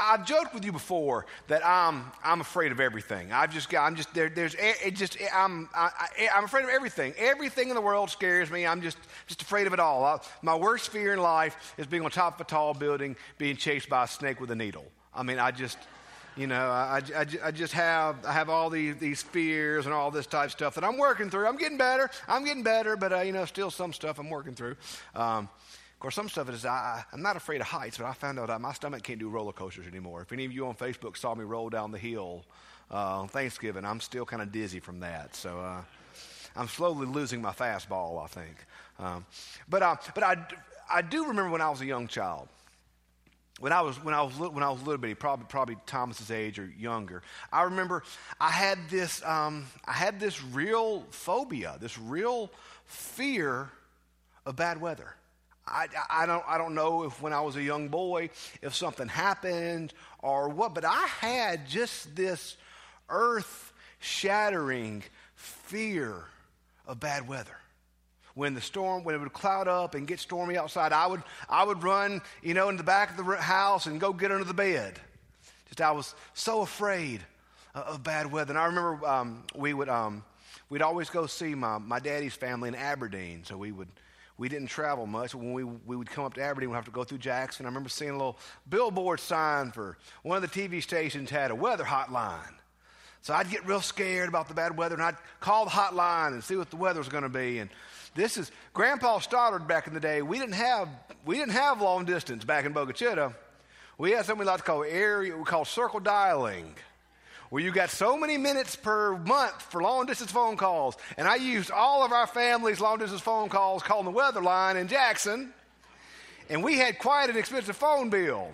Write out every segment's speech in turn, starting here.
I've joked with you before that I'm, I'm afraid of everything. I've just got, I'm just, there, there's, it just, I'm, I, am afraid of everything. Everything in the world scares me. I'm just, just afraid of it all. I, my worst fear in life is being on top of a tall building, being chased by a snake with a needle. I mean, I just, you know, I, I, I, just have, I have all these, these fears and all this type of stuff that I'm working through. I'm getting better. I'm getting better, but, uh, you know, still some stuff I'm working through. Um, of course, some stuff is I, am not afraid of heights, but I found out my stomach can't do roller coasters anymore. If any of you on Facebook saw me roll down the hill uh, on Thanksgiving, I'm still kind of dizzy from that. So uh, I'm slowly losing my fastball, I think. Um, but uh, but I, I do remember when I was a young child. When I was when I was when I was a little bitty, probably probably Thomas's age or younger, I remember I had this um, I had this real phobia, this real fear of bad weather. I, I, don't, I don't know if when I was a young boy, if something happened or what, but I had just this earth shattering fear of bad weather. When the storm, when it would cloud up and get stormy outside, I would, I would run, you know, in the back of the house and go get under the bed. Just I was so afraid of, of bad weather. And I remember um, we would, um, we'd always go see my, my daddy's family in Aberdeen. So we would, we didn't travel much. When we, we would come up to Aberdeen, we'd have to go through Jackson. I remember seeing a little billboard sign for one of the TV stations had a weather hotline. So I'd get real scared about the bad weather, and I'd call the hotline and see what the weather was going to be. And this is Grandpa Stoddard back in the day. We didn't have we didn't have long distance back in Bogue Chitto. We had something we like to call area we call circle dialing where you got so many minutes per month for long distance phone calls. And I used all of our family's long distance phone calls calling the weather line in Jackson. And we had quite an expensive phone bill.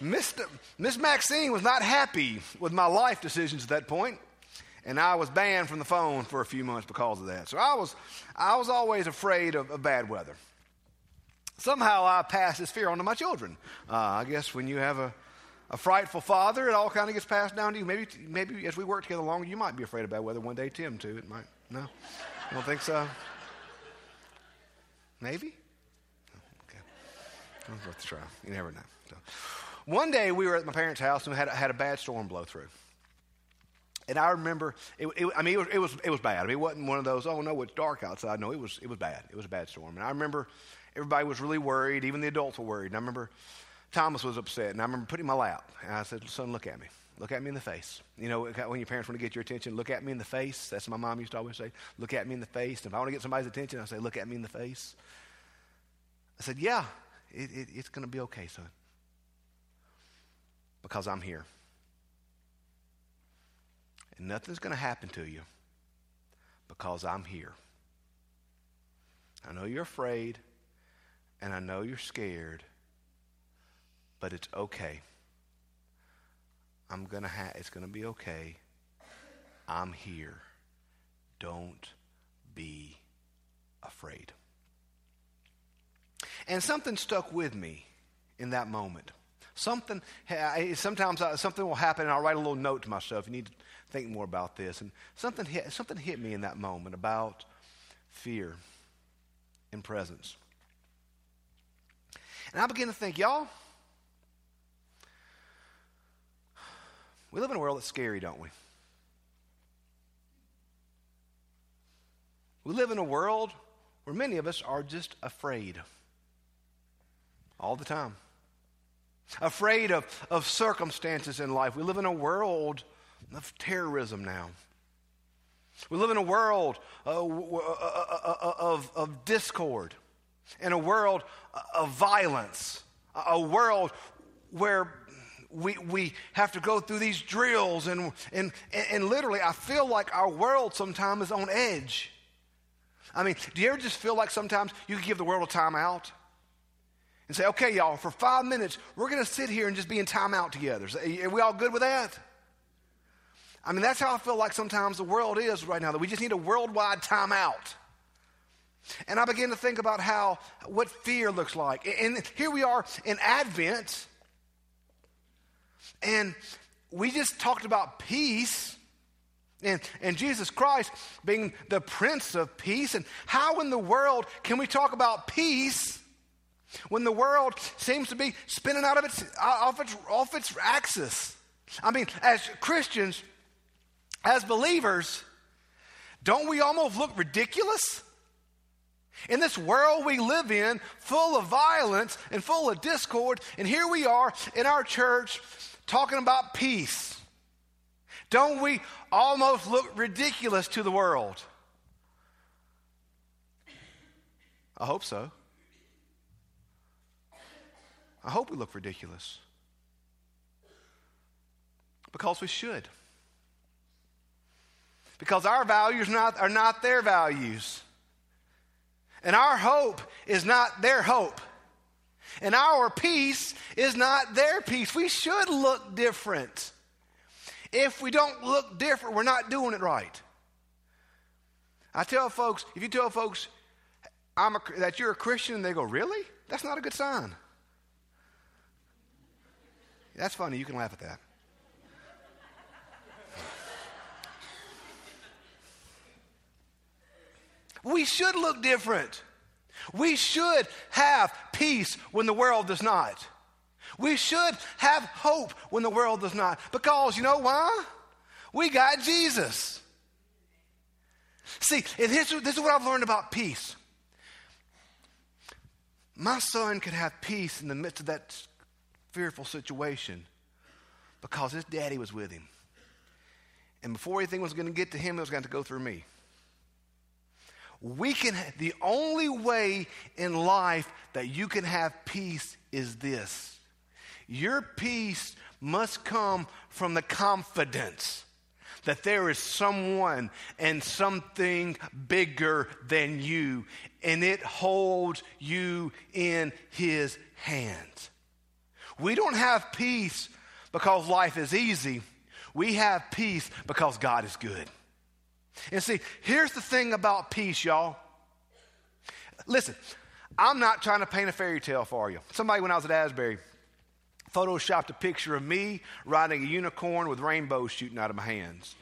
Miss, Maxine was not happy with my life decisions at that point, and I was banned from the phone for a few months because of that. So I was, I was always afraid of, of bad weather. Somehow I passed this fear on to my children. Uh, I guess when you have a, a frightful father, it all kind of gets passed down to you. Maybe, maybe as we work together longer, you might be afraid of bad weather one day. Tim, too. It might. No? I don't think so? Maybe? Okay. Worth a try. You never know. So, one day we were at my parents' house and had, had a bad storm blow through. And I remember, it, it, I mean, it was, it, was, it was bad. I mean, it wasn't one of those, oh no, it's dark outside. No, it was, it was bad. It was a bad storm. And I remember everybody was really worried. Even the adults were worried. And I remember Thomas was upset, and I remember putting my lap, and I said, Son, look at me. Look at me in the face. You know, when your parents want to get your attention, look at me in the face. That's what my mom used to always say. Look at me in the face. And if I want to get somebody's attention, I say, Look at me in the face. I said, Yeah, it, it, it's going to be okay, son. Because I'm here. And nothing's going to happen to you because I'm here. I know you're afraid, and I know you're scared, but it's okay. I'm going to have, it's going to be okay. I'm here. Don't be afraid. And something stuck with me in that moment. Something, sometimes something will happen and I'll write a little note to myself. You need to think more about this. And something hit, something hit me in that moment about fear and presence. And I began to think, y'all, We live in a world that's scary, don't we? We live in a world where many of us are just afraid all the time. Afraid of, of circumstances in life. We live in a world of terrorism now. We live in a world uh, uh, uh, of, of discord, in a world of violence, a world where we, we have to go through these drills, and, and, and literally, I feel like our world sometimes is on edge. I mean, do you ever just feel like sometimes you could give the world a timeout? And say, okay, y'all, for five minutes, we're going to sit here and just be in timeout together. Are we all good with that? I mean, that's how I feel like sometimes the world is right now, that we just need a worldwide timeout. And I begin to think about how, what fear looks like. And here we are in Advent, and we just talked about peace and, and Jesus Christ being the Prince of Peace. And how in the world can we talk about peace When the world seems to be spinning out of its, off, its, off its axis. I mean, as Christians, as believers, don't we almost look ridiculous? In this world we live in, full of violence and full of discord, and here we are in our church talking about peace. Don't we almost look ridiculous to the world? I hope so. I hope we look ridiculous. Because we should. Because our values not, are not their values. And our hope is not their hope. And our peace is not their peace. We should look different. If we don't look different, we're not doing it right. I tell folks, if you tell folks a, that you're a Christian they go, Really? That's not a good sign. That's funny. You can laugh at that. We should look different. We should have peace when the world does not. We should have hope when the world does not. Because you know why? We got Jesus. See, and this, this is what I've learned about peace. My son could have peace in the midst of that fearful situation because his daddy was with him. And before anything was going to get to him, it was going to go through me. We can, the only way in life that you can have peace is this. Your peace must come from the confidence that there is someone and something bigger than you, and it holds you in his hands. We don't have peace because life is easy. We have peace because God is good. And see, here's the thing about peace, y'all. Listen, I'm not trying to paint a fairy tale for you. Somebody, when I was at Asbury, photoshopped a picture of me riding a unicorn with rainbows shooting out of my hands.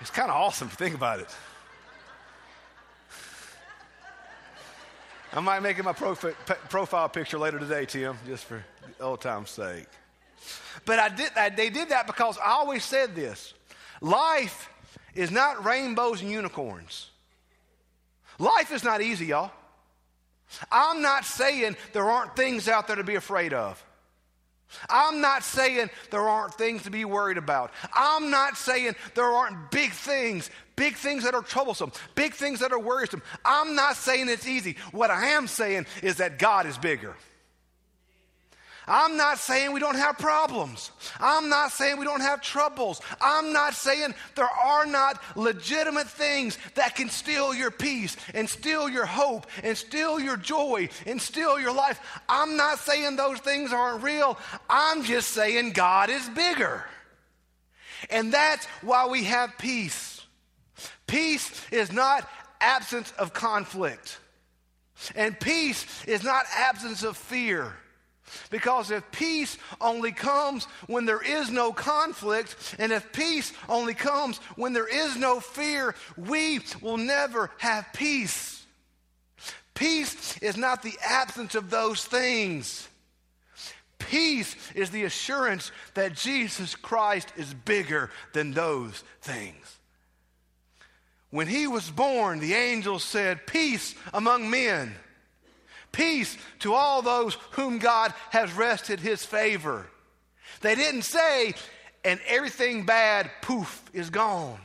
It's kind of awesome to think about it. I might make it my profi- profile picture later today, Tim, just for old time's sake. But I did, they did that because I always said this life is not rainbows and unicorns. Life is not easy, y'all. I'm not saying there aren't things out there to be afraid of. I'm not saying there aren't things to be worried about. I'm not saying there aren't big things, big things that are troublesome, big things that are worrisome. I'm not saying it's easy. What I am saying is that God is bigger. I'm not saying we don't have problems. I'm not saying we don't have troubles. I'm not saying there are not legitimate things that can steal your peace and steal your hope and steal your joy and steal your life. I'm not saying those things aren't real. I'm just saying God is bigger. And that's why we have peace. Peace is not absence of conflict. And peace is not absence of fear. Because if peace only comes when there is no conflict, and if peace only comes when there is no fear, we will never have peace. Peace is not the absence of those things. Peace is the assurance that Jesus Christ is bigger than those things. When he was born, the angels said, Peace among men. Peace to all those whom God has rested his favor. They didn't say, and everything bad, poof, is gone.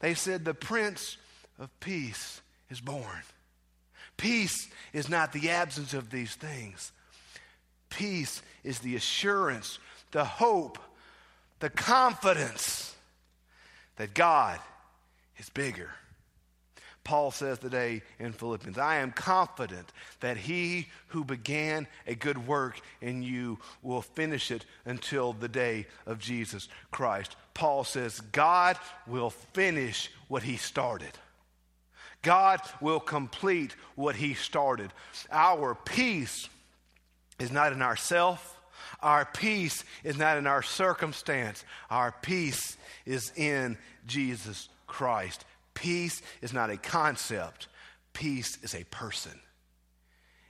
They said, the Prince of Peace is born. Peace is not the absence of these things. Peace is the assurance, the hope, the confidence that God is bigger. Paul says today in Philippians, I am confident that he who began a good work in you will finish it until the day of Jesus Christ. Paul says, God will finish what he started. God will complete what he started. Our peace is not in ourself. Our peace is not in our circumstance. Our peace is in Jesus Christ. Peace is not a concept, peace is a person.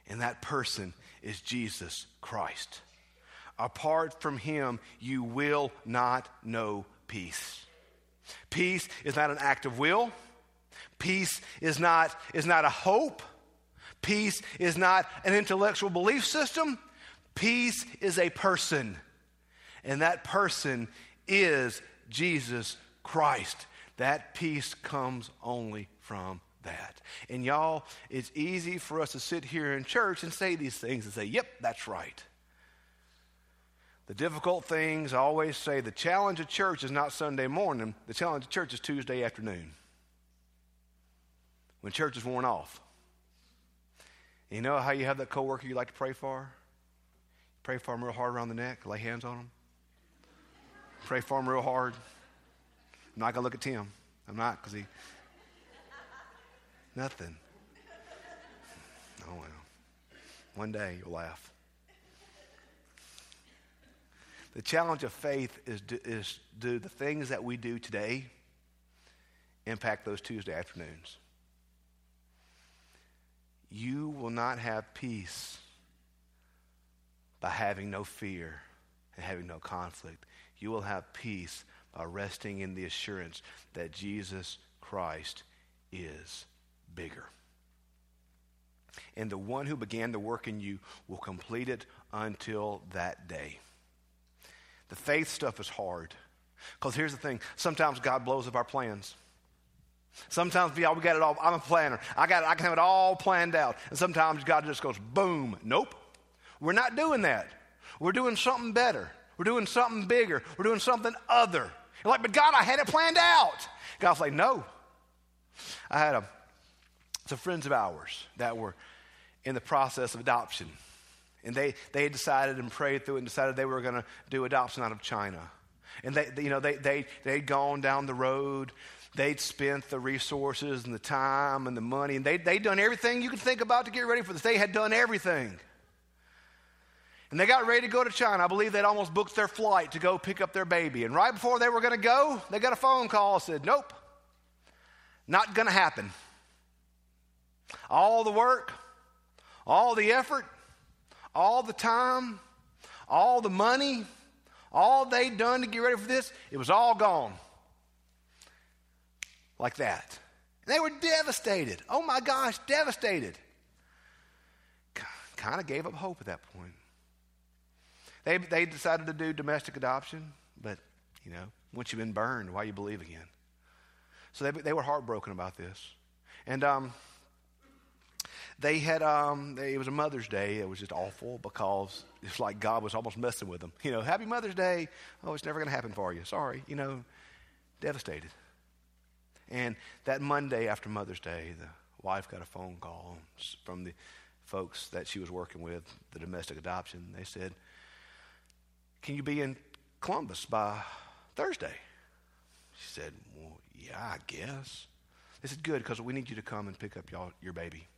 And that person is Jesus Christ. Apart from him, you will not know peace. Peace is not an act of will. Peace is not, is not a hope. Peace is not an intellectual belief system. Peace is a person. And that person is Jesus Christ. That peace comes only from that. And y'all, it's easy for us to sit here in church and say these things and say, yep, that's right. The difficult things, I always say, the challenge of church is not Sunday morning, the challenge of church is Tuesday afternoon when church is worn off. You know how you have that coworker you like to pray for? Pray for them real hard around the neck, lay hands on them. Pray for them real hard. I'm not going to look at Tim. I'm not because he. Nothing. Oh, well. One day you'll laugh. The challenge of faith is, do, is do the things that we do today impact those Tuesday afternoons? You will not have peace by having no fear and having no conflict. You will have peace by resting in the assurance that Jesus Christ is bigger. And the one who began the work in you will complete it until that day. The faith stuff is hard. Because here's the thing sometimes God blows up our plans. Sometimes we, we got it all. I'm a planner. I got I can have it all planned out. And sometimes God just goes, boom. Nope. We're not doing that. We're doing something better. We're doing something bigger. We're doing something other. You're like, but God, I had it planned out. God's like, no. I had a, some friends of ours that were in the process of adoption. And they, they had decided and prayed through and decided they were going to do adoption out of China. And they, you know, they, they, they'd gone down the road. They'd spent the resources and the time and the money. And they, they'd done everything you could think about to get ready for this. They had done everything. And they got ready to go to China. I believe they'd almost booked their flight to go pick up their baby. And right before they were going to go, they got a phone call said, Nope, not going to happen. All the work, all the effort, all the time, all the money, all they'd done to get ready for this, it was all gone. Like that. And they were devastated. Oh my gosh, devastated. Kind of gave up hope at that point. They, they decided to do domestic adoption, but, you know, once you've been burned, why you believe again? So they, they were heartbroken about this. And um, they had, um, they, it was a Mother's Day. It was just awful because it's like God was almost messing with them. You know, Happy Mother's Day. Oh, it's never going to happen for you. Sorry. You know, devastated. And that Monday after Mother's Day, the wife got a phone call from the folks that she was working with, the domestic adoption. They said, Can you be in Columbus by Thursday? She said, Well, yeah, I guess. They said, Good, because we need you to come and pick up y'all, your baby.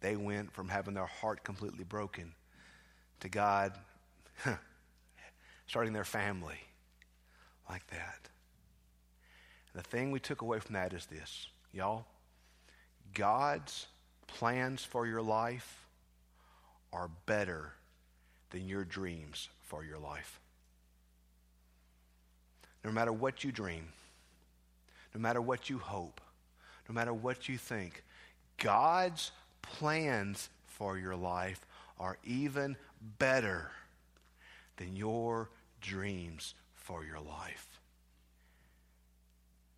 they went from having their heart completely broken to God starting their family like that. And the thing we took away from that is this, y'all. God's plans for your life are better than your dreams for your life. No matter what you dream, no matter what you hope, no matter what you think, God's plans for your life are even better than your dreams for your life.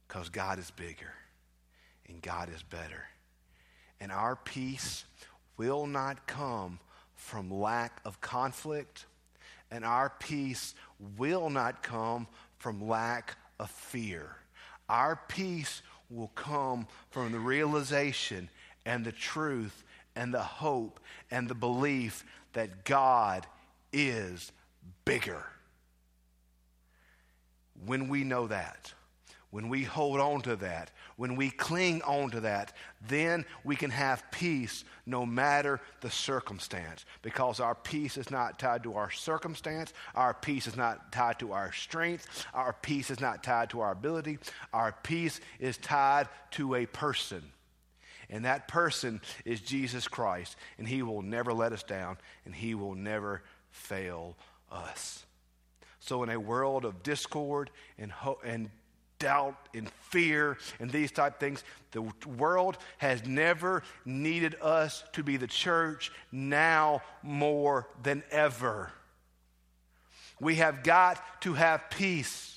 Because God is bigger and God is better. And our peace will not come from lack of conflict, and our peace will not come from lack of fear. Our peace will come from the realization and the truth and the hope and the belief that God is bigger. When we know that, when we hold on to that, when we cling on to that, then we can have peace no matter the circumstance. Because our peace is not tied to our circumstance, our peace is not tied to our strength, our peace is not tied to our ability, our peace is tied to a person And that person is Jesus Christ. And he will never let us down, and he will never fail us. So, in a world of discord and, ho- and doubt and fear and these type things, the world has never needed us to be the church now more than ever. We have got to have peace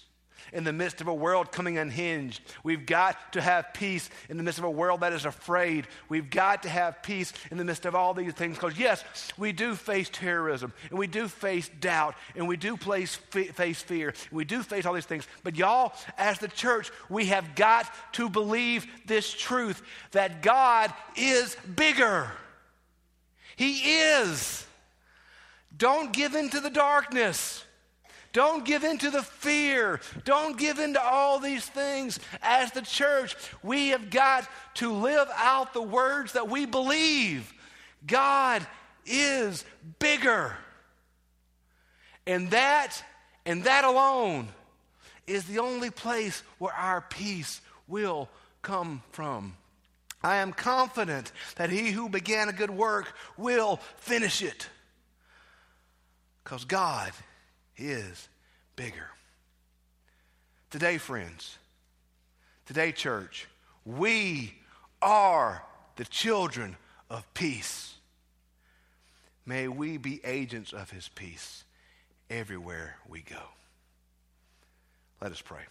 in the midst of a world coming unhinged. We've got to have peace in the midst of a world that is afraid. We've got to have peace in the midst of all these things because, yes, we do face terrorism and we do face doubt and we do face, face fear. And we do face all these things. But, y'all, as the church, we have got to believe this truth that God is bigger. He is. Don't give in to the darkness. Don't give in to the fear. Don't give in to all these things. As the church, we have got to live out the words that we believe. God is bigger. And that, and that alone, is the only place where our peace will come from. I am confident that he who began a good work will finish it. Because God is bigger. Today, friends, today, church, we are the children of peace. May we be agents of his peace everywhere we go. Let us pray.